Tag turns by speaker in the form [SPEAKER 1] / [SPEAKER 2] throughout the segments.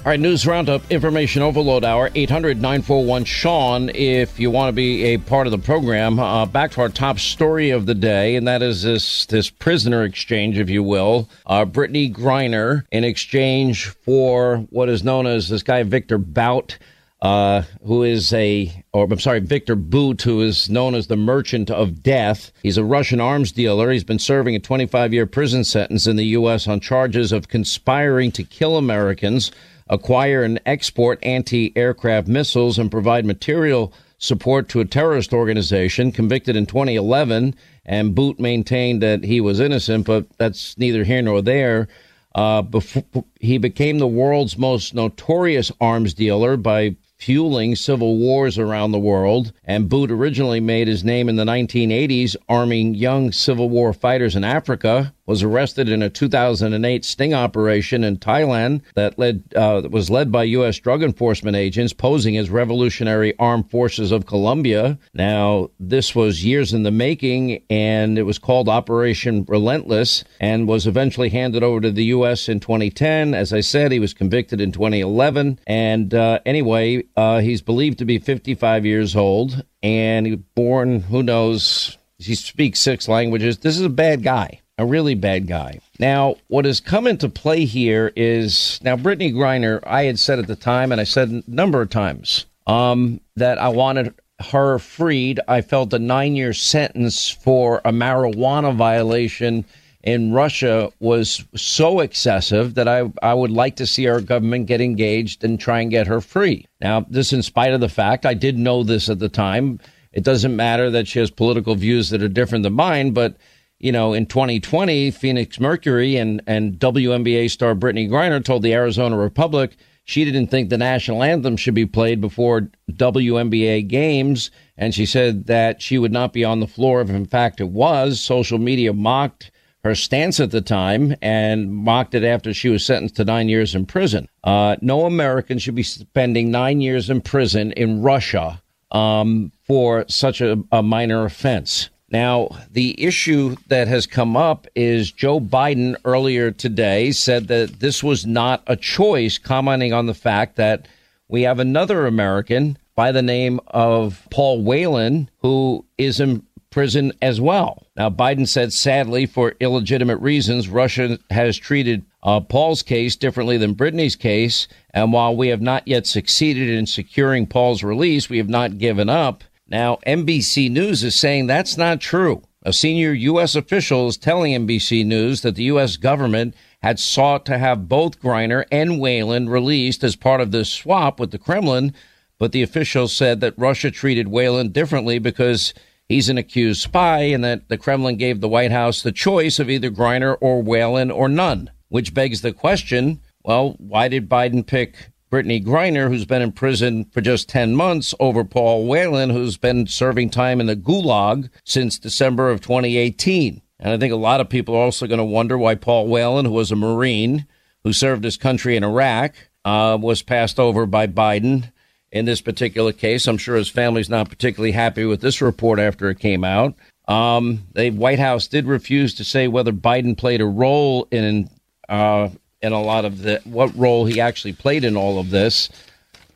[SPEAKER 1] All right, news roundup, information overload hour, 800 941 Sean. If you want to be a part of the program, uh, back to our top story of the day, and that is this this prisoner exchange, if you will. Uh, Brittney Griner, in exchange for what is known as this guy, Victor Bout. Uh, who is a, or I'm sorry, Victor Bout, who is known as the Merchant of Death. He's a Russian arms dealer. He's been serving a 25 year prison sentence in the U.S. on charges of conspiring to kill Americans acquire and export anti aircraft missiles, and provide material support to a terrorist organization convicted in 2011. And Bout maintained that he was innocent, but that's neither here nor there. Uh, before, he became the world's most notorious arms dealer by fueling civil wars around the world. And Bout originally made his name in the 1980s arming young Civil War fighters in Africa was arrested in a 2008 sting operation in Thailand that led uh, was led by U.S. drug enforcement agents posing as Revolutionary Armed Forces of Colombia. Now, this was years in the making, and it was called Operation Relentless, and was eventually handed over to the U.S. in 2010. As I said, he was convicted in 2011, and uh, anyway, uh, he's believed to be 55 years old, and he was born. Who knows? He speaks six languages. This is a bad guy a really bad guy. Now, what has come into play here is now Brittney Griner. I had said at the time, and I said a number of times, um, that I wanted her freed. I felt a nine-year sentence for a marijuana violation in Russia was so excessive that I, I would like to see our government get engaged and try and get her free. Now, this in spite of the fact I did know this at the time. It doesn't matter that she has political views that are different than mine, but you know, in 2020, Phoenix Mercury and, and WNBA star Brittney Griner told the Arizona Republic she didn't think the national anthem should be played before WNBA games. And she said that she would not be on the floor if, in fact, it was. Social media mocked her stance at the time and mocked it after she was sentenced to nine years in prison. Uh, no American should be spending nine years in prison in Russia um, for such a, a minor offense. Now, the issue that has come up is Joe Biden earlier today said that this was not a choice, commenting on the fact that we have another American by the name of Paul Whelan who is in prison as well. Now, Biden said, sadly, for illegitimate reasons, Russia has treated uh, Paul's case differently than Brittney's case. And while we have not yet succeeded in securing Paul's release, we have not given up. Now, NBC News is saying that's not true. A senior U.S. official is telling NBC News that the U.S. government had sought to have both Griner and Whelan released as part of this swap with the Kremlin, but the official said that Russia treated Whelan differently because he's an accused spy and that the Kremlin gave the White House the choice of either Griner or Whelan or none. which begs the question well, why did Biden pick Brittney Griner, who's been in prison for just 10 months, over Paul Whelan, who's been serving time in the gulag since December of 2018? And I think a lot of people are also going to wonder why Paul Whelan, who was a Marine who served his country in Iraq, uh, was passed over by Biden in this particular case. I'm sure his family's not particularly happy with this report after it came out. Um, the White House did refuse to say whether Biden played a role in uh, in a lot of the what role he actually played in all of this.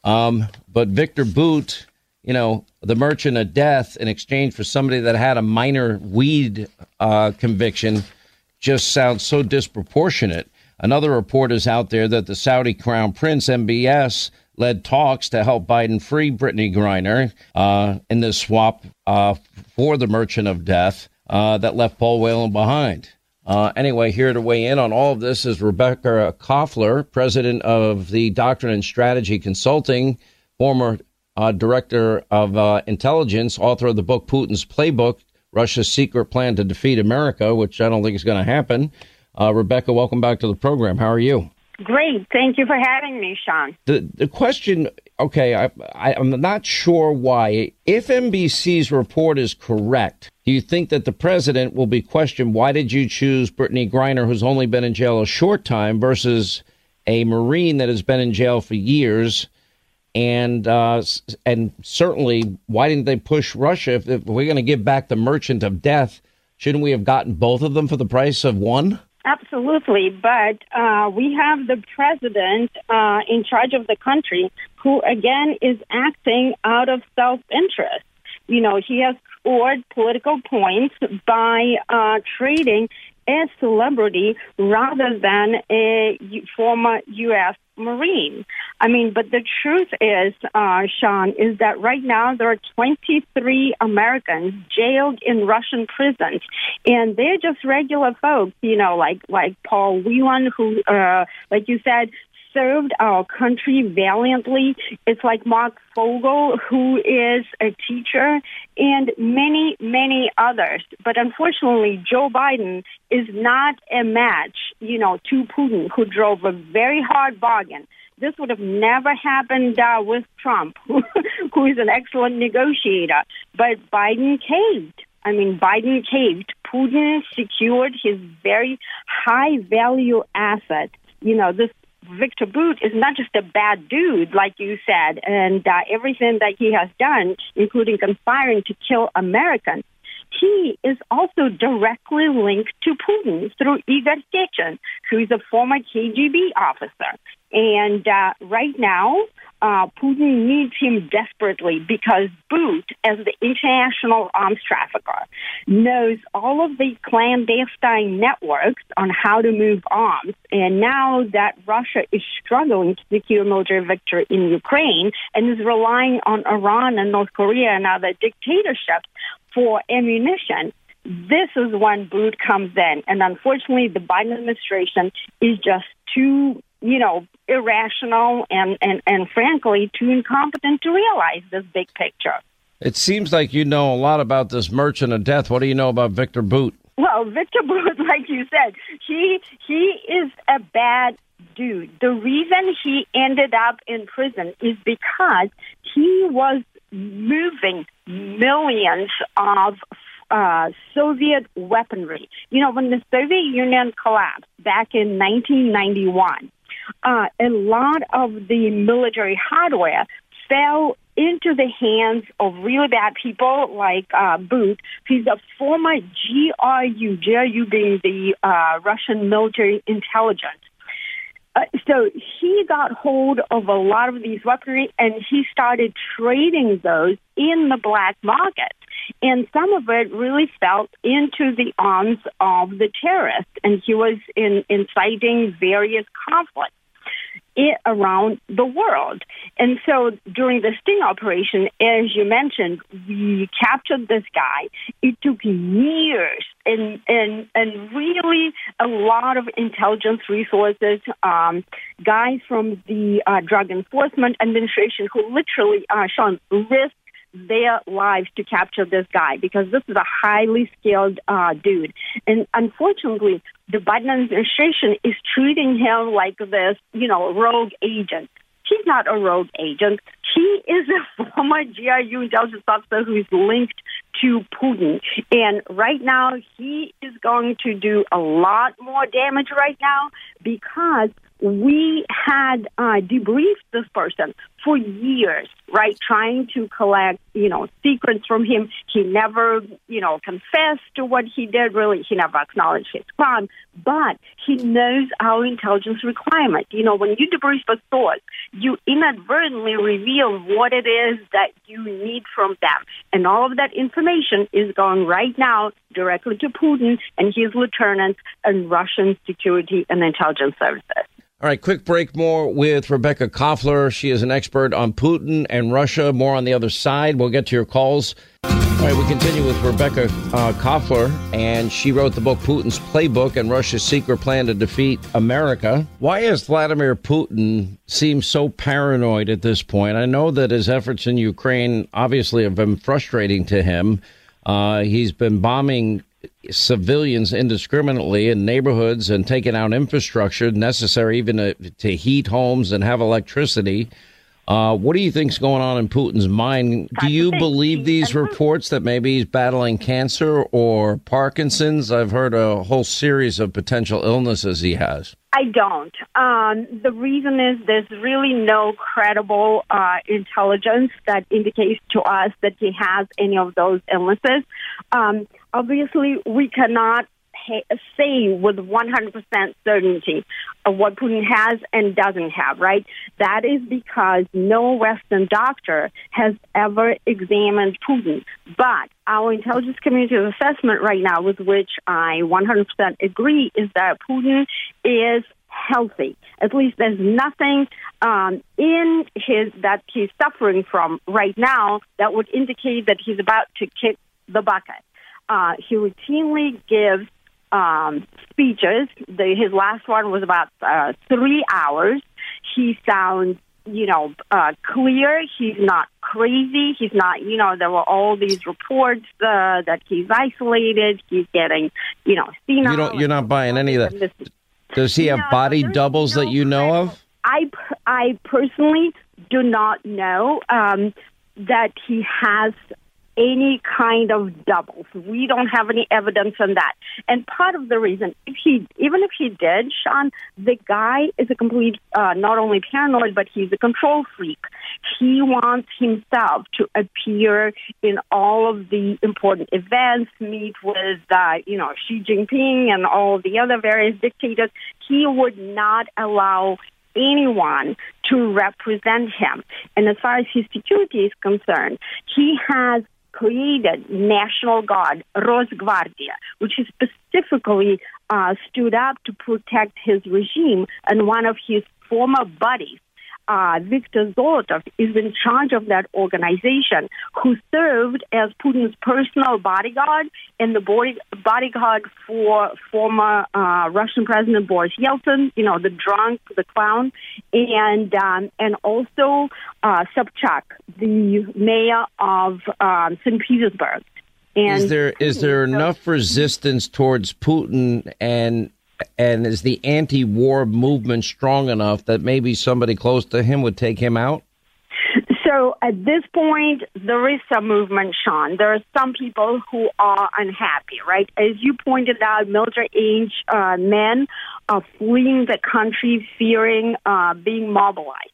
[SPEAKER 1] Um, but Victor Bout, you know, the merchant of death in exchange for somebody that had a minor weed uh, conviction, just sounds so disproportionate. Another report is out there that the Saudi Crown Prince MBS led talks to help Biden free Brittney Griner uh, in this swap uh, for the merchant of death uh, that left Paul Whelan behind. Uh, anyway, here to weigh in on all of this is Rebekah Koffler, president of the Doctrine and Strategy Consulting, former uh, director of uh, intelligence, author of the book Putin's Playbook Russia's Secret Plan to Defeat America, which I don't think is going to happen. Uh, Rebekah, welcome back to the program. How are you?
[SPEAKER 2] Great. Thank you for having me, Sean.
[SPEAKER 1] The the question, okay, I, I, am not sure why. If NBC's report is correct, do you think that the president will be questioned? Why did you choose Brittney Griner, who's only been in jail a short time, versus a Marine that has been in jail for years? And uh, and certainly, why didn't they push Russia? If, if we're going to give back the merchant of death, shouldn't we have gotten both of them for the price of one?
[SPEAKER 2] Absolutely, but uh, we have the president uh, in charge of the country who, again, is acting out of self interest. You know, he has scored political points by uh, trading a celebrity rather than a former U.S. Marine. I mean, but the truth is, uh, Sean, is that right now there are 23 Americans jailed in Russian prisons, and they're just regular folks, you know, like like Paul Whelan, who, uh, like you said, served our country valiantly. It's like Marc Fogel, who is a teacher, and many, many others. But unfortunately, Joe Biden is not a match, you know, to Putin, who drove a very hard bargain. This would have never happened uh, with Trump, who is an excellent negotiator. But Biden caved. I mean, Biden caved. Putin secured his very high value asset. You know, this Victor Bout is not just a bad dude, like you said, and uh, everything that he has done, including conspiring to kill Americans. He is also directly linked to Putin through Igor Sechin, who is a former KGB officer. And uh, right now, uh, Putin needs him desperately because Bout, as the international arms trafficker, knows all of the clandestine networks on how to move arms. And now that Russia is struggling to secure military victory in Ukraine and is relying on Iran and North Korea and other dictatorships for ammunition, this is when Bout comes in. And unfortunately, the Biden administration is just too you know, irrational and, and, and frankly too incompetent to realize this big picture.
[SPEAKER 1] It seems like you know a lot about this merchant of death. What do you know about Victor Bout?
[SPEAKER 2] Well, Victor Bout, like you said, he he is a bad dude. The reason he ended up in prison is because he was moving millions of uh, Soviet weaponry. You know, when the Soviet Union collapsed back in 1991, uh, a lot of the military hardware fell into the hands of really bad people like uh, Bout. He's a former GRU, GRU being the uh, Russian military intelligence. Uh, so he got hold of a lot of these weaponry and he started trading those in the black market. And some of it really fell into the arms of the terrorists, and he was in, inciting various conflicts it around the world. And so during the sting operation, as you mentioned, we captured this guy. It took years and and and really a lot of intelligence resources. Um, guys from the uh, Drug Enforcement Administration who literally, uh, Sean, risked their lives to capture this guy because this is a highly skilled uh, dude. And unfortunately, the Biden administration is treating him like this, you know, rogue agent. He's not a rogue agent. He is a former GRU intelligence officer who is linked to Putin. And right now, he is going to do a lot more damage right now because we had uh, debriefed this person for years, right? Trying to collect, you know, secrets from him. He never, you know, confessed to what he did. Really, he never acknowledged his crime. But he knows our intelligence requirement. You know, when you debrief a source, you inadvertently reveal what it is that you need from them, and all of that information is going right now directly to Putin and his lieutenants and Russian security and intelligence services.
[SPEAKER 1] All right, quick break more with Rebekah Koffler. She is an expert on Putin and Russia. More on the other side. We'll get to your calls. All right, we continue with Rebekah uh, Koffler, and she wrote the book Putin's Playbook and Russia's Secret Plan to Defeat America. Why is Vladimir Putin seem so paranoid at this point? I know that his efforts in Ukraine obviously have been frustrating to him. Uh, he's been bombing civilians indiscriminately in neighborhoods and taking out infrastructure necessary even to, to heat homes and have electricity. Uh, what do you think's going on in Putin's mind? Do you believe these reports that maybe he's battling cancer or Parkinson's? I've heard a whole series of potential illnesses he has.
[SPEAKER 2] I don't. Um, the reason is there's really no credible uh, intelligence that indicates to us that he has any of those illnesses. Um, obviously, we cannot say with 100% certainty of what Putin has and doesn't have, right? That is because no Western doctor has ever examined Putin. But our intelligence community's assessment right now, with which I 100% agree, is that Putin is healthy. At least there's nothing um, in his that he's suffering from right now that would indicate that he's about to kick the bucket. Uh, he routinely gives um, speeches. The, his last one was about uh, three hours. He sounds, you know, uh, clear. He's not crazy. He's not, you know, there were all these reports uh, that he's isolated. He's getting, you know, senile.
[SPEAKER 1] You don't, you're not buying any of that. Does he have no, body doubles no that you know of?
[SPEAKER 2] I, I personally do not know um, that he has any kind of doubles. We don't have any evidence on that. And part of the reason, if he, even if he did, Sean, the guy is a complete, uh, not only paranoid, but he's a control freak. He wants himself to appear in all of the important events, meet with, uh, you know, Xi Jinping and all the other various dictators. He would not allow anyone to represent him. And as far as his security is concerned, he has created National Guard, Rosgvardia, which is specifically uh, stood up to protect his regime. And one of his former buddies uh, Viktor Zolotov is in charge of that organization, who served as Putin's personal bodyguard and the body, bodyguard for former uh, Russian President Boris Yeltsin, you know, the drunk, the clown, and um, and also uh, Sobchak, the mayor of um, St. Petersburg.
[SPEAKER 1] And is there is there enough resistance towards Putin and and is the anti-war movement strong enough that maybe somebody close to him would take him out?
[SPEAKER 2] So at this point, there is some movement, Sean. There are some people who are unhappy, right? As you pointed out, military age uh, men are fleeing the country fearing uh, being mobilized.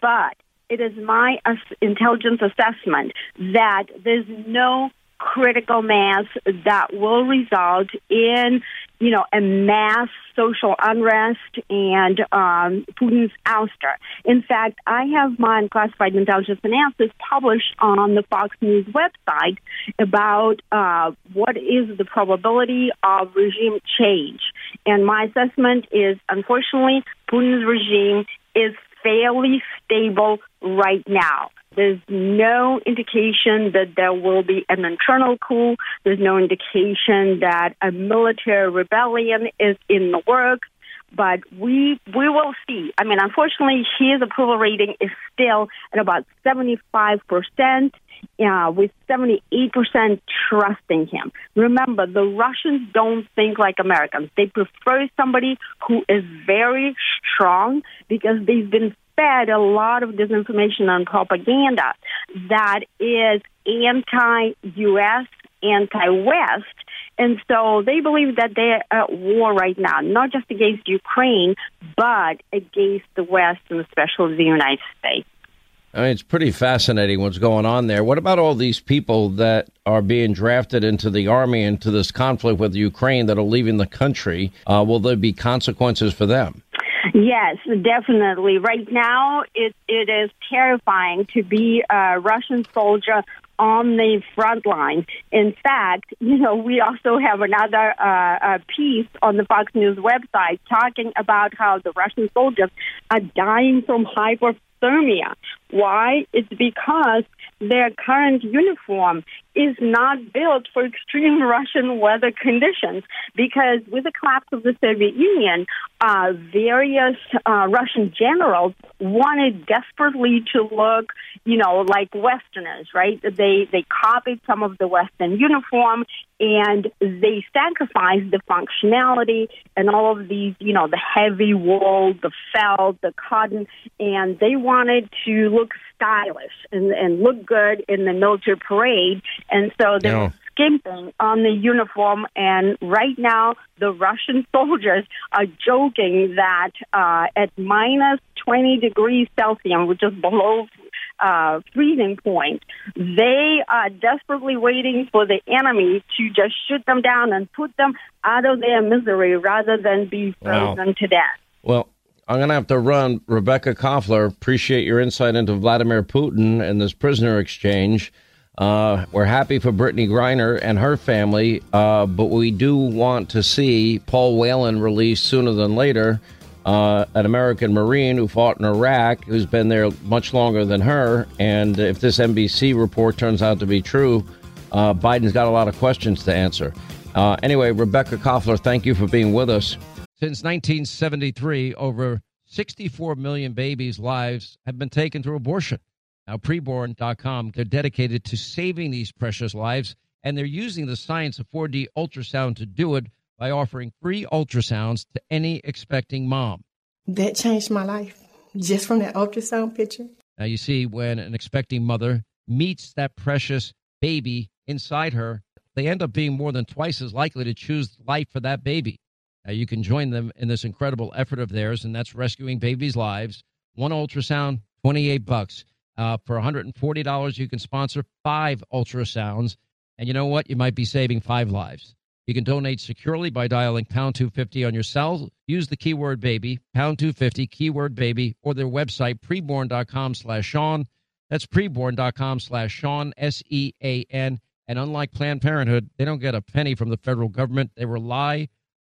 [SPEAKER 2] But it is my intelligence assessment that there's no critical mass that will result in, you know, a mass social unrest and um, Putin's ouster. In fact, I have my unclassified intelligence analysis published on the Fox News website about uh, what is the probability of regime change. And my assessment is, unfortunately, Putin's regime is fairly stable right now. There's no indication that there will be an internal coup. There's no indication that a military rebellion is in the works. but we we will see. I mean, unfortunately, his approval rating is still at about 75 percent. Uh, with 78% trusting him. Remember, the Russians don't think like Americans. They prefer somebody who is very strong because they've been fed a lot of disinformation and propaganda that is anti US, anti West. And so they believe that they're at war right now, not just against Ukraine, but against the West and especially the United States.
[SPEAKER 1] I mean, it's pretty fascinating what's going on there. What about all these people that are being drafted into the army into this conflict with Ukraine that are leaving the country? Uh, will there be consequences for them?
[SPEAKER 2] Yes, definitely. Right now, it it is terrifying to be a Russian soldier on the front line. In fact, you know, we also have another uh, uh, piece on the Fox News website talking about how the Russian soldiers are dying from hypothermia. Why? It's because their current uniform is not built for extreme Russian weather conditions because with the collapse of the Soviet Union, uh, various uh, Russian generals wanted desperately to look, you know, like Westerners, right? They they copied some of the Western uniform and they sacrificed the functionality and all of these, you know, the heavy wool, the felt, the cotton, and they wanted to look stylish and, and look good in the military parade. And so they were skimping on the uniform. And right now, the Russian soldiers are joking that uh, at minus 20 degrees Celsius, which is below uh, freezing point, they are desperately waiting for the enemy to just shoot them down and put them out of their misery rather than be frozen wow. to death.
[SPEAKER 1] Well, I'm going to have to run. Rebekah Koffler, appreciate your insight into Vladimir Putin and this prisoner exchange. Uh, we're happy for Brittney Griner and her family, uh, but we do want to see Paul Whelan released sooner than later. Uh, an American Marine who fought in Iraq, who's been there much longer than her. And if this NBC report turns out to be true, uh, Biden's got a lot of questions to answer. Uh, anyway, Rebekah Koffler, thank you for being with us. Since 1973, over 64 million babies' lives have been taken through abortion. Now, preborn.com, they're dedicated to saving these precious lives, and they're using the science of 4D ultrasound to do it by offering free ultrasounds to any expecting mom.
[SPEAKER 3] That changed my life just from that ultrasound picture.
[SPEAKER 1] Now, you see, when an expecting mother meets that precious baby inside her, they end up being more than twice as likely to choose life for that baby. Uh, you can join them in this incredible effort of theirs, and that's rescuing babies' lives. One ultrasound, 28 bucks. Uh, for $140, you can sponsor five ultrasounds. And you know what? You might be saving five lives. You can donate securely by dialing pound 250 on your cell. Use the keyword baby, pound 250, keyword baby, or their website, preborn.com slash Sean. That's preborn.com slash Sean, S E A N. And unlike Planned Parenthood, they don't get a penny from the federal government. They rely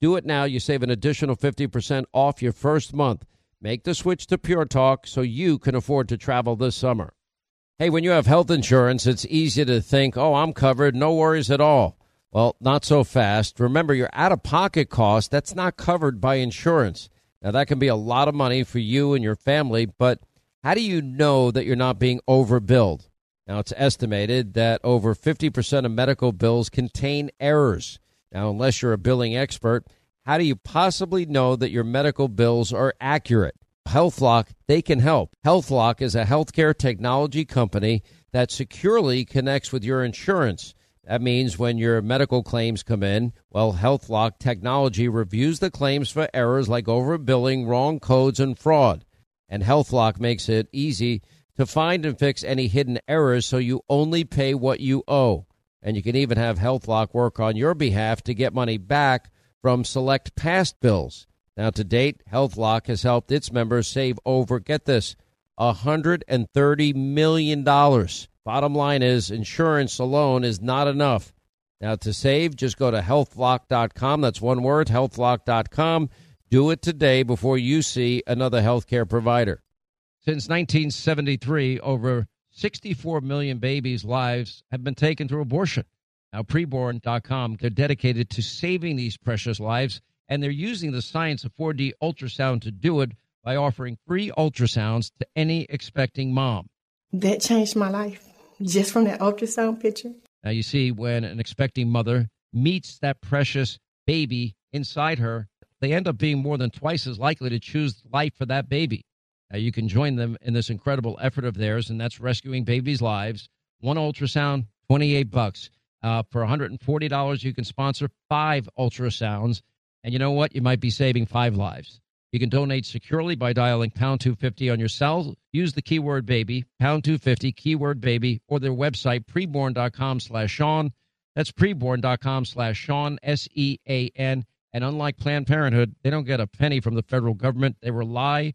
[SPEAKER 1] Do it now. You save an additional 50% off your first month. Make the switch to Pure Talk so you can afford to travel this summer. Hey, when you have health insurance, it's easy to think, oh, I'm covered, no worries at all. Well, not so fast. Remember, your out of pocket cost, that's not covered by insurance. Now, that can be a lot of money for you and your family, but how do you know that you're not being overbilled? Now, it's estimated that over 50% of medical bills contain errors. Now, unless you're a billing expert, how do you possibly know that your medical bills are accurate? HealthLock, they can help. HealthLock is a healthcare technology company that securely connects with your insurance. That means when your medical claims come in, well, HealthLock technology reviews the claims for errors like overbilling, wrong codes, and fraud. And HealthLock makes it easy to find and fix any hidden errors so you only pay what you owe. And you can even have HealthLock work on your behalf to get money back from select past bills. Now, to date, HealthLock has helped its members save over, get this, $130 million. Bottom line is, insurance alone is not enough. Now, to save, just go to healthlock.com. That's one word, healthlock.com. Do it today before you see another healthcare provider. Since 1973, over 64 million babies' lives have been taken through abortion. Now, preborn.com, they're dedicated to saving these precious lives, and they're using the science of 4D ultrasound to do it by offering free ultrasounds to any expecting mom.
[SPEAKER 3] That changed my life just from that ultrasound picture.
[SPEAKER 1] Now, you see, when an expecting mother meets that precious baby inside her, they end up being more than twice as likely to choose life for that baby. Now, you can join them in this incredible effort of theirs, and that's rescuing babies' lives. One ultrasound, 28 bucks. Uh, for $140, you can sponsor five ultrasounds. And you know what? You might be saving five lives. You can donate securely by dialing pound 250 on your cell. Use the keyword baby, pound 250, keyword baby, or their website, preborn.com slash Sean. That's preborn.com slash Sean, S E A N. And unlike Planned Parenthood, they don't get a penny from the federal government. They rely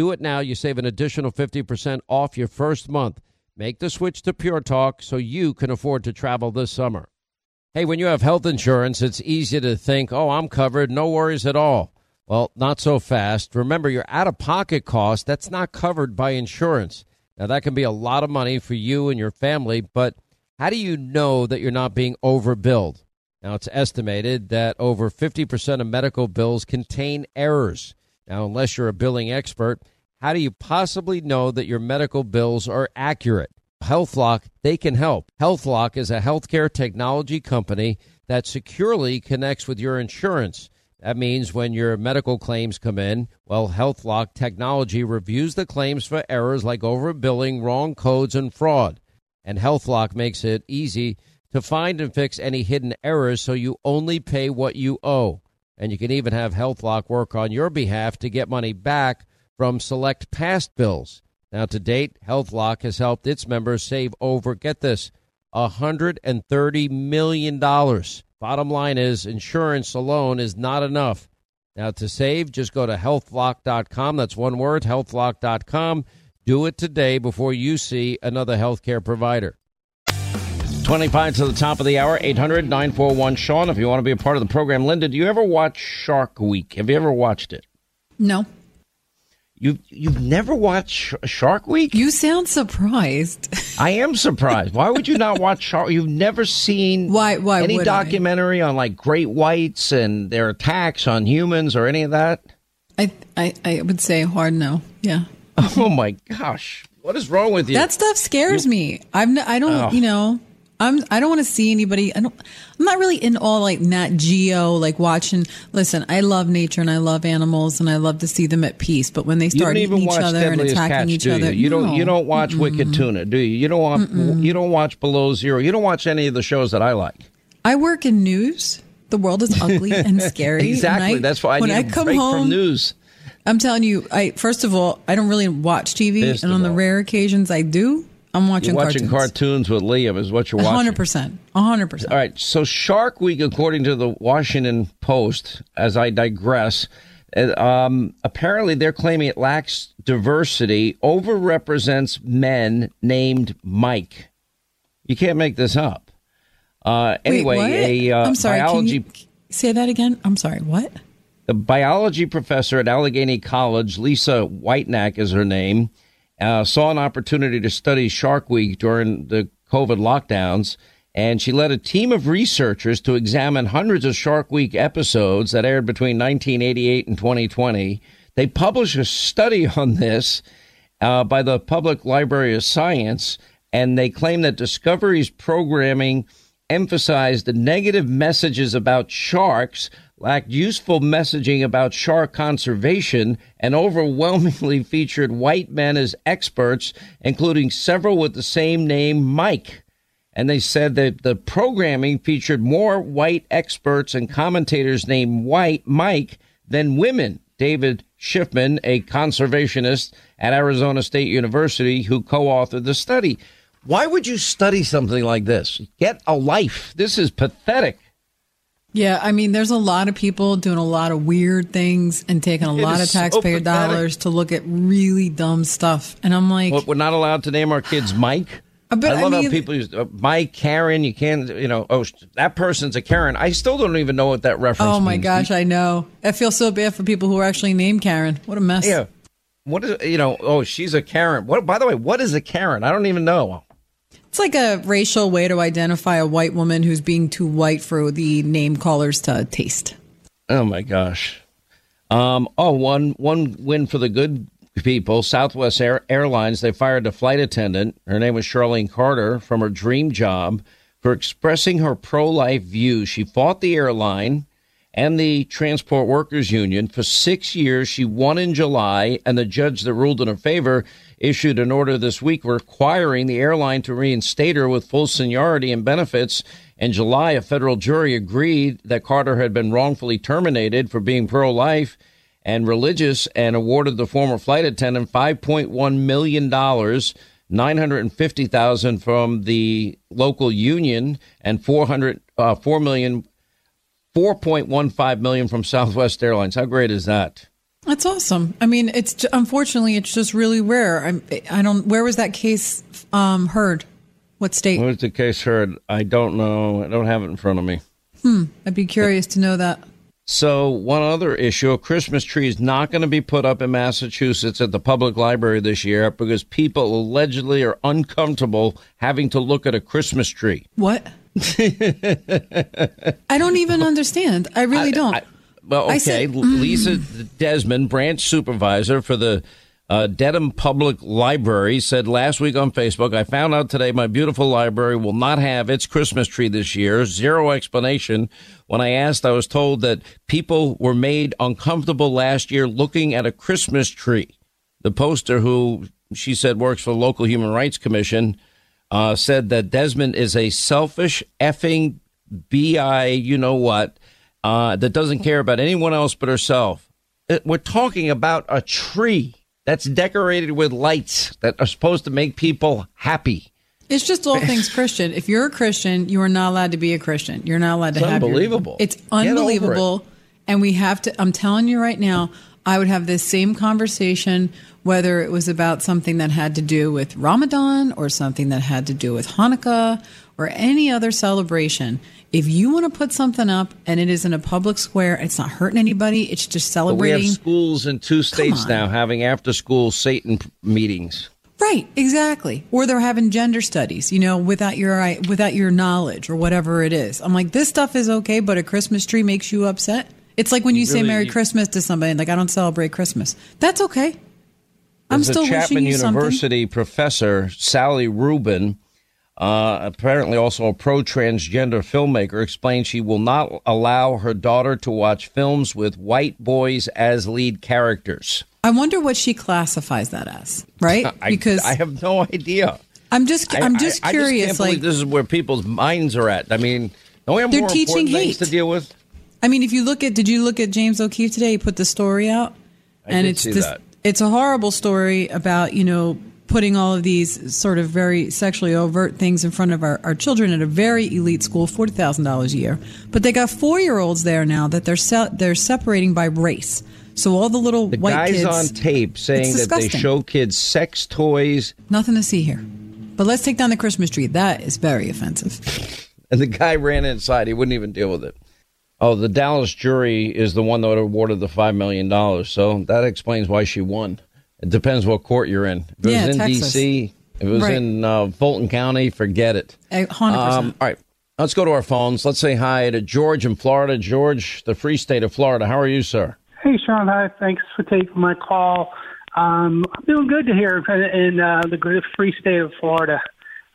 [SPEAKER 1] Do it now. You save an additional 50% off your first month. Make the switch to Pure Talk so you can afford to travel this summer. Hey, when you have health insurance, it's easy to think, oh, I'm covered, no worries at all. Well, not so fast. Remember, your out of pocket cost, that's not covered by insurance. Now, that can be a lot of money for you and your family, but how do you know that you're not being overbilled? Now, it's estimated that over 50% of medical bills contain errors. Now, unless you're a billing expert, how do you possibly know that your medical bills are accurate? HealthLock, they can help. HealthLock is a healthcare technology company that securely connects with your insurance. That means when your medical claims come in, well, HealthLock technology reviews the claims for errors like overbilling, wrong codes, and fraud. And HealthLock makes it easy to find and fix any hidden errors so you only pay what you owe. And you can even have HealthLock work on your behalf to get money back from select past bills. Now, to date, HealthLock has helped its members save over, get this, $130 million. Bottom line is, insurance alone is not enough. Now, to save, just go to healthlock.com. That's one word, healthlock.com. Do it today before you see another healthcare provider. 25 to the top of the hour, 800 941 Sean. If you want to be a part of the program, Linda, do you ever watch Shark Week? Have you ever watched it?
[SPEAKER 4] No.
[SPEAKER 1] You've you've never watched Shark Week?
[SPEAKER 4] You sound surprised.
[SPEAKER 1] I am surprised. Why would you not watch Shark? You've never seen
[SPEAKER 4] why? Why
[SPEAKER 1] any documentary
[SPEAKER 4] I?
[SPEAKER 1] on like great whites and their attacks on humans or any of that?
[SPEAKER 4] I I, I would say hard no. Yeah.
[SPEAKER 1] Oh my gosh, what is wrong with you?
[SPEAKER 4] That stuff scares you, me. I'm I don't oh. you know I'm I don't want to see anybody. I don't. I'm not really in all like Nat Geo, like watching. Listen, I love nature and I love animals and I love to see them at peace. But when they start eating each other and attacking
[SPEAKER 1] Cats,
[SPEAKER 4] each
[SPEAKER 1] you?
[SPEAKER 4] other,
[SPEAKER 1] you
[SPEAKER 4] no.
[SPEAKER 1] don't. You don't watch Mm-mm. Wicked Tuna, do you? You don't watch. Mm-mm. You don't watch Below Zero. You don't watch any of the shows that I like.
[SPEAKER 4] I work in news. The world is ugly and scary.
[SPEAKER 1] exactly.
[SPEAKER 4] I,
[SPEAKER 1] That's why I when I come home, from news.
[SPEAKER 4] I'm telling you, I first of all, I don't really watch TV, first and on the rare occasions I do, I'm watching
[SPEAKER 1] you're watching
[SPEAKER 4] cartoons.
[SPEAKER 1] cartoons with Liam is what you're watching.
[SPEAKER 4] 100%. 100%.
[SPEAKER 1] All right. So Shark Week, according to the Washington Post, as I digress, Um, apparently, they're claiming it lacks diversity, overrepresents men named Mike. You can't make this up. Uh, anyway,
[SPEAKER 4] Wait,
[SPEAKER 1] a uh,
[SPEAKER 4] I'm sorry.
[SPEAKER 1] biology.
[SPEAKER 4] Say that again? I'm sorry. What?
[SPEAKER 1] The biology professor at Allegheny College, Lisa Whitenack is her name, uh, saw an opportunity to study Shark Week during the COVID lockdowns, and she led a team of researchers to examine hundreds of Shark Week episodes that aired between 1988 and 2020. They published a study on this uh, by the Public Library of Science, and they claim that Discovery's programming emphasized the negative messages about sharks lacked useful messaging about shark conservation and overwhelmingly featured white men as experts, including several with the same name, Mike. And they said that the programming featured more white experts and commentators named White Mike than women. David Shiffman, a conservationist at Arizona State University, who co authored the study. Why would you study something like this? Get a life. This is pathetic.
[SPEAKER 4] Yeah, I mean, there's a lot of people doing a lot of weird things and taking a
[SPEAKER 1] It
[SPEAKER 4] lot of
[SPEAKER 1] is so
[SPEAKER 4] taxpayer dollars to look at really dumb stuff. And I'm like,
[SPEAKER 1] What, we're not allowed to name our kids Mike.
[SPEAKER 4] Uh, but,
[SPEAKER 1] I
[SPEAKER 4] I
[SPEAKER 1] love how people use uh, Mike, Karen. You can't, you know, oh, that person's a Karen. I still don't even know what that reference.
[SPEAKER 4] oh my
[SPEAKER 1] means.
[SPEAKER 4] gosh, I know. I feel so bad for people who are actually named Karen. What a mess.
[SPEAKER 1] Yeah. What is you know? Oh, she's a Karen. What? By the way, what is a Karen? I don't even know.
[SPEAKER 4] It's like a racial way to identify a white woman who's being too white for the name callers to taste.
[SPEAKER 1] Oh my gosh. Um. Oh, one one win for the good people. Southwest Air, Airlines. They fired a flight attendant. Her name was Charlene Carter from her dream job for expressing her pro-life views. She fought the airline and the Transport Workers Union for six years. She won in July, and the judge that ruled in her favor issued an order this week requiring the airline to reinstate her with full seniority and benefits. In July, a federal jury agreed that Carter had been wrongfully terminated for being pro life and religious and awarded the former flight attendant $5.1 million. 950,000 from the local union and 400 uh, 4 million 4.15 million from Southwest Airlines. How great is that?
[SPEAKER 4] That's awesome. I mean, it's unfortunately it's just really rare. I'm, I don't. Where was that case um, heard? What state?
[SPEAKER 1] What was the case heard? I don't know. I don't have it in front of me. Hmm.
[SPEAKER 4] I'd be curious to know that.
[SPEAKER 1] So, one other issue a Christmas tree is not going to be put up in Massachusetts at the public library this year because people allegedly are uncomfortable having to look at a Christmas tree.
[SPEAKER 4] What? I don't even understand. I really don't.
[SPEAKER 1] I- well, okay.
[SPEAKER 4] said-
[SPEAKER 1] Lisa Desmond, branch supervisor for the uh, Dedham Public Library, said last week on Facebook, I found out today my beautiful library will not have its Christmas tree this year. Zero explanation. When I asked, I was told that people were made uncomfortable last year looking at a Christmas tree. The poster, who she said works for the local Human Rights Commission, uh, said that Desmond is a selfish effing bi, you know what, uh, that doesn't care about anyone else but herself. Uh, We're talking about a tree that's decorated with lights that are supposed to make people happy.
[SPEAKER 4] It's just all things Christian. If you're a Christian, you are not allowed to be a Christian. You're not allowed to
[SPEAKER 1] It's
[SPEAKER 4] have. your-
[SPEAKER 1] unbelievable.
[SPEAKER 4] it's
[SPEAKER 1] Get over it.
[SPEAKER 4] unbelievable, and we have to. I'm telling you right now, I would have this same conversation whether it was about something that had to do with Ramadan or something that had to do with Hanukkah or any other celebration. If you want to put something up and it is in a public square, it's not hurting anybody. It's just
[SPEAKER 1] But we have schools in two states now having after school Satan meetings.
[SPEAKER 4] Right, exactly. Or they're having gender studies, you know, without your without your knowledge or whatever it is. I'm like, this stuff is okay, but a Christmas tree makes you upset. It's like when you say
[SPEAKER 1] Really-
[SPEAKER 4] Merry Christmas to somebody, like I don't celebrate Christmas. That's okay. I'm still
[SPEAKER 1] a Chapman
[SPEAKER 4] wishing you something.
[SPEAKER 1] University professor, Sally Rubin, uh, apparently also a pro transgender filmmaker, explained she will not allow her daughter to watch films with white boys as lead characters.
[SPEAKER 4] I wonder what she classifies that as, right?
[SPEAKER 1] I,
[SPEAKER 4] Because
[SPEAKER 1] I have no idea.
[SPEAKER 4] I'm just
[SPEAKER 1] I-
[SPEAKER 4] I'm just
[SPEAKER 1] I, I
[SPEAKER 4] curious.
[SPEAKER 1] just can't
[SPEAKER 4] like,
[SPEAKER 1] this is where people's minds are at. I mean, don't we have
[SPEAKER 4] They're
[SPEAKER 1] more
[SPEAKER 4] teaching
[SPEAKER 1] important things
[SPEAKER 4] hate.
[SPEAKER 1] to deal with?
[SPEAKER 4] I mean, if you look at, did you look at James O'Keefe today? He put the story out,
[SPEAKER 1] I
[SPEAKER 4] and it's this.
[SPEAKER 1] that.
[SPEAKER 4] It's a horrible story about you know putting all of these sort of very sexually overt things in front of our, our children at a very elite school, forty thousand dollars a year. But they got four year olds there now that they're se- they're separating by race. So all the little
[SPEAKER 1] the
[SPEAKER 4] white
[SPEAKER 1] guys
[SPEAKER 4] kids
[SPEAKER 1] on tape saying that they show kids sex toys.
[SPEAKER 4] Nothing to see here. But let's take down the Christmas tree. That is very offensive.
[SPEAKER 1] and the guy ran inside. He wouldn't even deal with it. Oh, the Dallas jury is the one that awarded the $5 million. So that explains why she won. It depends what court you're in. If it
[SPEAKER 4] yeah,
[SPEAKER 1] was in
[SPEAKER 4] Texas.
[SPEAKER 1] D.C., if it was
[SPEAKER 4] right.
[SPEAKER 1] in uh, Fulton County, forget it.
[SPEAKER 4] 100%.
[SPEAKER 1] Um, all right. Let's go to our phones. Let's say hi to George in Florida. George, the free state of Florida. How are you, sir?
[SPEAKER 5] Hey, Sean. Hi. Thanks for taking my call. Um, I'm doing good to hear in uh, the great free state of Florida.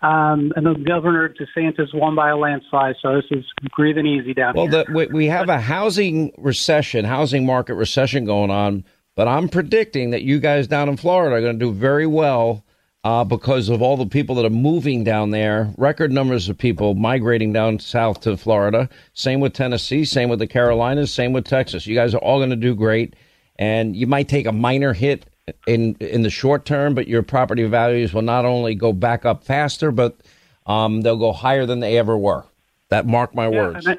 [SPEAKER 5] Um, and the governor DeSantis won by a landslide, so this is breathing easy down
[SPEAKER 1] well,
[SPEAKER 5] here.
[SPEAKER 1] Well, we, we have a housing recession, housing market recession going on, but I'm predicting that you guys down in Florida are going to do very well uh, because of all the people that are moving down there. Record numbers of people migrating down south to Florida. Same with Tennessee, same with the Carolinas, same with Texas. You guys are all going to do great, and you might take a minor hit in in the short term, but your property values will not only go back up faster, but um, they'll go higher than they ever were. That mark my
[SPEAKER 5] yeah,
[SPEAKER 1] words.
[SPEAKER 5] I,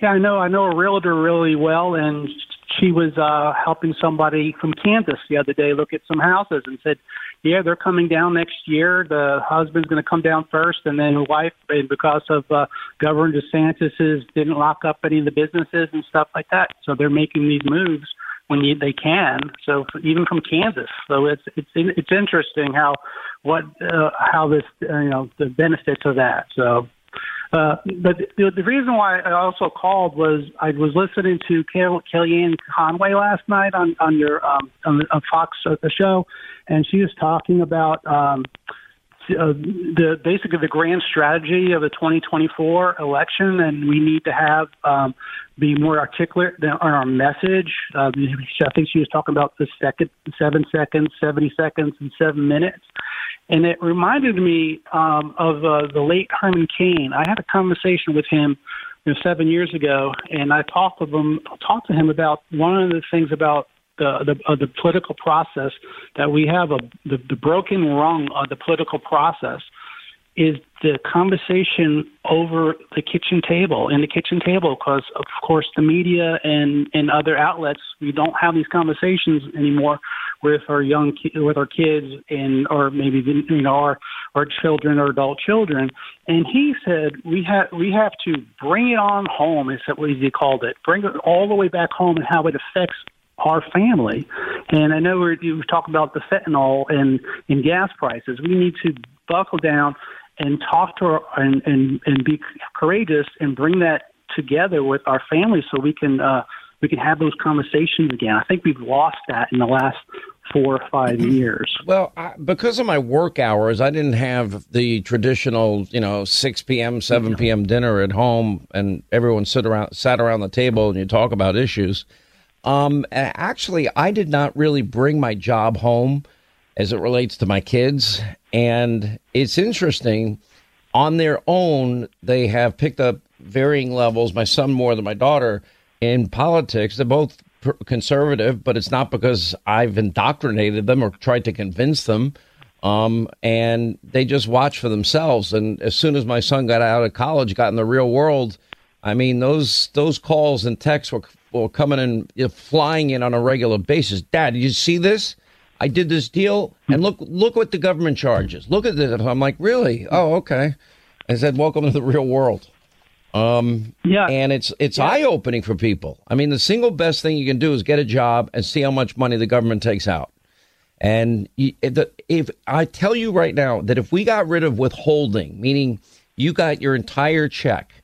[SPEAKER 5] yeah, I know. I know a realtor really well, and she was uh, helping somebody from Kansas the other day look at some houses, and said, "Yeah, they're coming down next year. The husband's going to come down first, and then the wife, and because of uh, Governor DeSantis's didn't lock up any of the businesses and stuff like that, so they're making these moves." when you, they can. So even from Kansas, so it's it's it's interesting how what uh, how this uh, you know the benefits of that. So. Uh, but the, the reason why I also called was I was listening to Kel- Kellyanne Conway last night on on your um, on the on Fox uh, show, and she was talking about um, uh, the basically the grand strategy of the 2024 election, and we need to have um, be more articulate on our message. Uh, I think she was talking about the second, seven seconds, 70 seconds, and seven minutes. And it reminded me um, of uh, the late Herman Cain. I had a conversation with him you know, seven years ago, and I talked to him talked to him about one of the things about the the, uh, the political process that we have a the, the broken rung of the political process is the conversation over the kitchen table in the kitchen table because of course the media and and other outlets we don't have these conversations anymore with our young with our kids and or maybe you know our our children or adult children and he said we have we have to bring it on home is what he called it bring it all the way back home and how it affects our family. And I know we're, you talk about the fentanyl and, and gas prices. We need to buckle down and talk to our, and, and, and be courageous and bring that together with our families so we can uh, we can have those conversations again. I think we've lost that in the last four or five years.
[SPEAKER 1] Well, I, because of my work hours, I didn't have the traditional, you know, six p.m., seven p.m. dinner at home, and everyone sit around sat around the table and you talk about issues. Um, actually, I did not really bring my job home as it relates to my kids. And it's interesting. On their own, they have picked up varying levels, my son more than my daughter, in politics. They're both conservative, but it's not because I've indoctrinated them or tried to convince them. Um, and they just watch for themselves. And as soon as my son got out of college, got in the real world, I mean, those those calls and texts were, were coming in, flying in on a regular basis. Dad, did you see this? I did this deal, and look look what the government charges. Look at this. I'm like, really? Oh, okay. I said, welcome to the real world. Um,
[SPEAKER 5] yeah,
[SPEAKER 1] and it's it's yeah. eye opening for people. I mean, the single best thing you can do is get a job and see how much money the government takes out. And if I tell you right now that if we got rid of withholding, meaning you got your entire check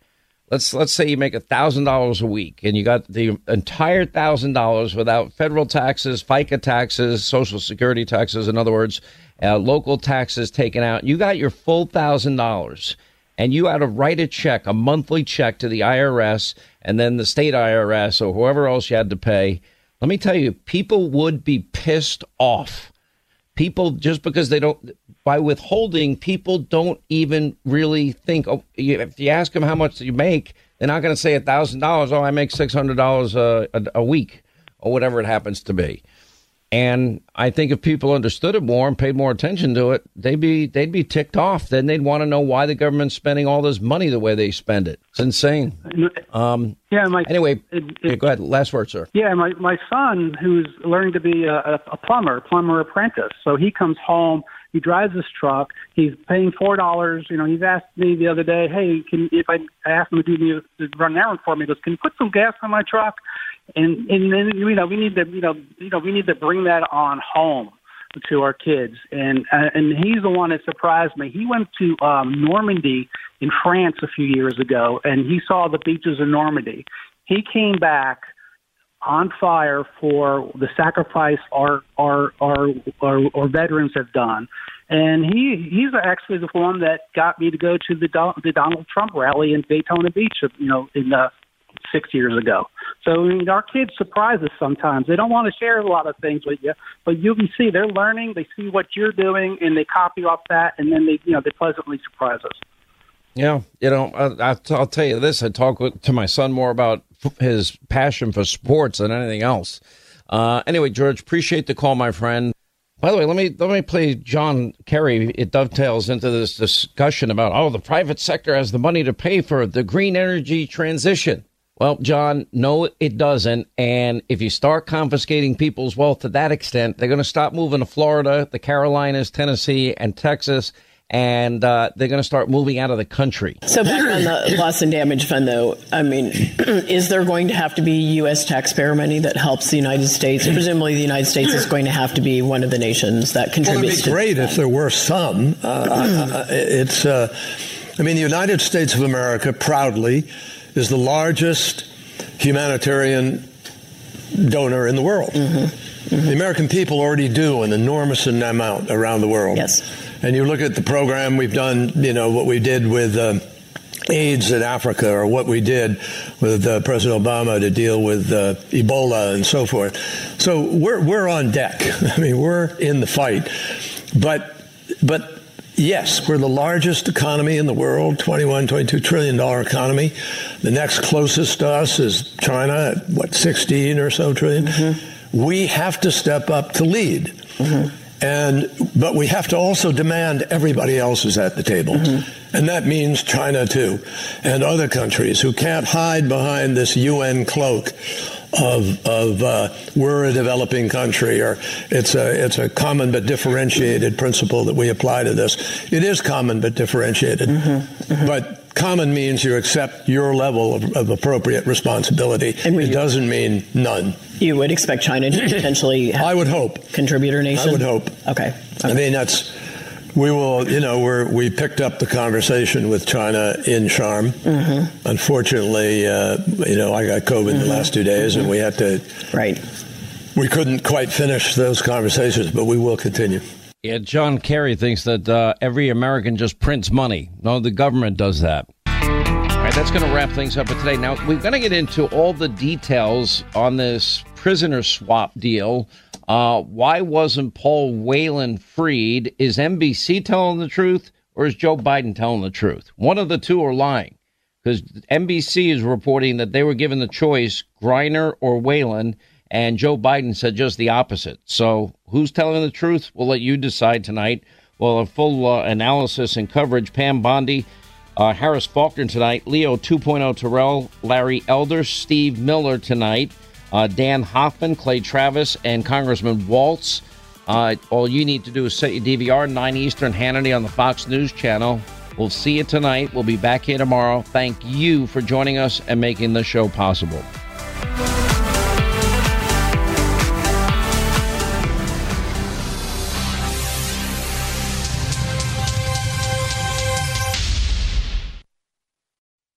[SPEAKER 1] let's let's say you make a thousand dollars a week and you got the entire thousand dollars without federal taxes, FICA taxes, Social Security taxes, in other words, uh, local taxes taken out. You got your full thousand dollars, and you had to write a check, a monthly check to the IRS, and then the state IRS or whoever else you had to pay. Let me tell you, people would be pissed off. People just because they don't by withholding, people don't even really think. Oh, if you ask them how much you make, they're not going to say a thousand dollars. Oh, I make six hundred dollars uh, a a week, or whatever it happens to be. And I think if people understood it more and paid more attention to it, they'd be they'd be ticked off. Then they'd want to know why the government's spending all this money the way they spend it. It's insane. Um,
[SPEAKER 5] yeah. My,
[SPEAKER 1] anyway, it, it, go ahead. Last word, sir.
[SPEAKER 5] Yeah. My my son, who's learning to be a, a plumber, plumber apprentice. So he comes home. He drives this truck. He's paying four dollars. You know, he's asked me the other day, "Hey, can if I, I him to do me to run an errand for me?" He goes, "Can you put some gas on my truck?" and and then you know we need to you know you know we need to bring that on home to our kids and uh, and he's the one that surprised me he went to um normandy in france a few years ago and he saw the beaches of normandy he came back on fire for the sacrifice our our our our, our veterans have done and he he's actually the one that got me to go to the the Donald Trump rally in Daytona Beach, you know, in uh, six years ago. So I mean, our kids surprise us sometimes. They don't want to share a lot of things with you, but you can see they're learning. They see what you're doing, and they copy off that, and then they, you know, they pleasantly surprise us.
[SPEAKER 1] Yeah, you know, I, I'll tell you this. I talk with, to my son more about his passion for sports than anything else. Uh, anyway, George, appreciate the call, my friend. By the way, let me let me play John Kerry. It dovetails into this discussion about oh, the private sector has the money to pay for the green energy transition. Well, John, no, it doesn't. And if you start confiscating people's wealth to that extent, they're going to stop moving to Florida, the Carolinas, Tennessee, and Texas. And uh, they're going to start moving out of the country.
[SPEAKER 6] So, back on the loss and damage fund, though, I mean, is there going to have to be U.S. taxpayer money that helps the United States? Presumably, the United States is going to have to be one of the nations that contributes.
[SPEAKER 7] Well, it'd be great if there were some. Uh, uh it's, uh, I mean, the United States of America proudly is the largest humanitarian donor in the world. Mm-hmm. Mm-hmm. The American people already do an enormous amount around the world.
[SPEAKER 6] Yes.
[SPEAKER 7] And you look at the program we've done, you know, what we did with uh, AIDS in Africa or what we did with uh, President Obama to deal with uh, Ebola and so forth. So we're, we're on deck. I mean, we're in the fight. But, but Yes, we're the largest economy in the world, 21, 22 trillion dollar economy. The next closest to us is China at what 16 or so trillion. Mm-hmm. We have to step up to lead. Mm-hmm. And but we have to also demand everybody else is at the table. Mm-hmm. And that means China too and other countries who can't hide behind this UN cloak of, of uh, we're a developing country or it's a, it's a common but differentiated principle that we apply to this. It is common but differentiated. Mm-hmm, mm-hmm. But common means you accept your level of, of appropriate responsibility. And it doesn't mean none.
[SPEAKER 6] You would expect China to potentially
[SPEAKER 7] I would hope.
[SPEAKER 6] Contributor nation?
[SPEAKER 7] I would hope.
[SPEAKER 6] Okay. okay.
[SPEAKER 7] I mean, that's we will, you know, we we picked up the conversation with China in Sharm. Mm-hmm. Unfortunately, uh, you know, I got COVID mm-hmm. the last two days, mm-hmm. and we had to.
[SPEAKER 6] Right.
[SPEAKER 7] We couldn't quite finish those conversations, but we will continue.
[SPEAKER 1] Yeah, John Kerry thinks that uh, every American just prints money. No, the government does that. All right, that's going to wrap things up for today. Now, we're going to get into all the details on this prisoner swap deal uh, why wasn't Paul Whelan freed? Is NBC telling the truth or is Joe Biden telling the truth? One of the two are lying because NBC is reporting that they were given the choice, Griner or Whelan, and Joe Biden said just the opposite. So who's telling the truth? We'll let you decide tonight. Well, a full uh, analysis and coverage. Pam Bondi, uh, Harris Faulkner tonight, Leo 2.0 Terrell, Larry Elder, Steve Miller tonight uh, Dan Hoffman, Clay Travis, and Congressman Waltz. Uh, all you need to do is set your DVR 9 Eastern Hannity on the Fox News channel. We'll see you tonight. We'll be back here tomorrow. Thank you for joining us and making the show possible.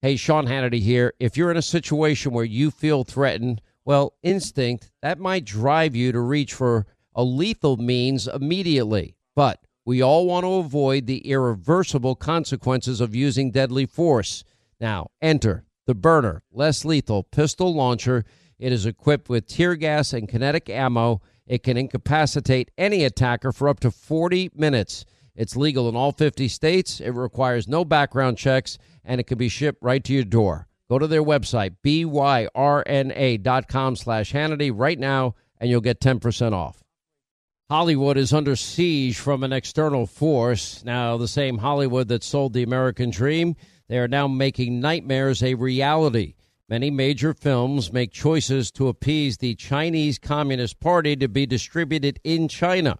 [SPEAKER 1] Hey, Sean Hannity here. If you're in a situation where you feel threatened, well, instinct, that might drive you to reach for a lethal means immediately. But we all want to avoid the irreversible consequences of using deadly force. Now, enter the Byrna, less lethal pistol launcher. It is equipped with tear gas and kinetic ammo. It can incapacitate any attacker for up to 40 minutes. It's legal in all 50 states. It requires no background checks, and it can be shipped right to your door. Go to their website, byrna.com slash Hannity right now, and you'll get 10% off. Hollywood is under siege from an external force. Now, the same Hollywood that sold the American dream, they are now making nightmares a reality. Many major films make choices to appease the Chinese Communist Party to be distributed in China.